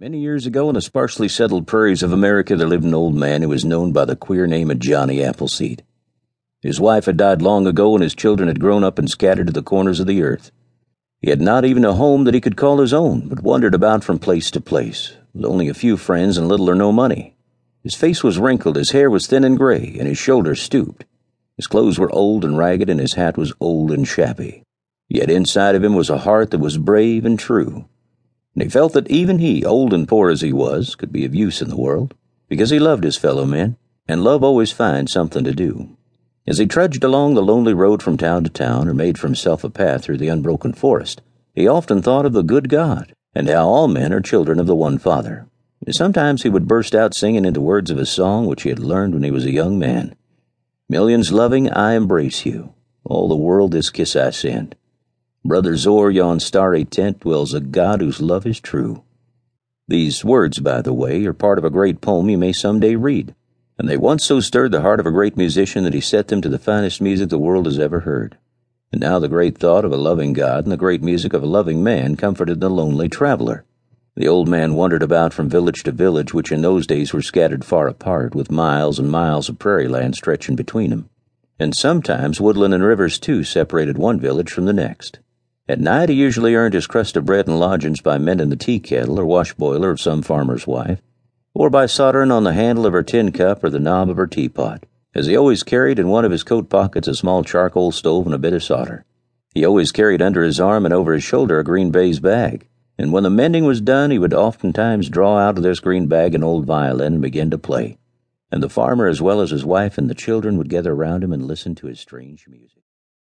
Many years ago, in the sparsely settled prairies of America, there lived an old man who was known by the queer name of Johnny Appleseed. His wife had died long ago, and his children had grown up and scattered to the corners of the earth. He had not even a home that he could call his own, but wandered about from place to place, with only a few friends and little or no money. His face was wrinkled, his hair was thin and gray, and his shoulders stooped. His clothes were old and ragged, and his hat was old and shabby. Yet inside of him was a heart that was brave and true and he felt that even he, old and poor as he was, could be of use in the world, because he loved his fellow men, and love always finds something to do. As he trudged along the lonely road from town to town, or made for himself a path through the unbroken forest, he often thought of the good God, and how all men are children of the one Father. Sometimes he would burst out singing into words of a song which he had learned when he was a young man. Millions loving, I embrace you. All the world this kiss I send. Brother Zor, yon starry tent dwells a God whose love is true. These words, by the way, are part of a great poem you may some day read, and they once so stirred the heart of a great musician that he set them to the finest music the world has ever heard. And now the great thought of a loving God and the great music of a loving man comforted the lonely traveler. The old man wandered about from village to village, which in those days were scattered far apart, with miles and miles of prairie land stretching between them. And sometimes woodland and rivers, too, separated one village from the next. At night he usually earned his crust of bread and lodgings by mending the tea kettle or wash boiler of some farmer's wife, or by soldering on the handle of her tin cup or the knob of her teapot, as he always carried in one of his coat pockets a small charcoal stove and a bit of solder. He always carried under his arm and over his shoulder a green baize bag, and when the mending was done he would oftentimes draw out of this green bag an old violin and begin to play, and the farmer as well as his wife and the children would gather round him and listen to his strange music.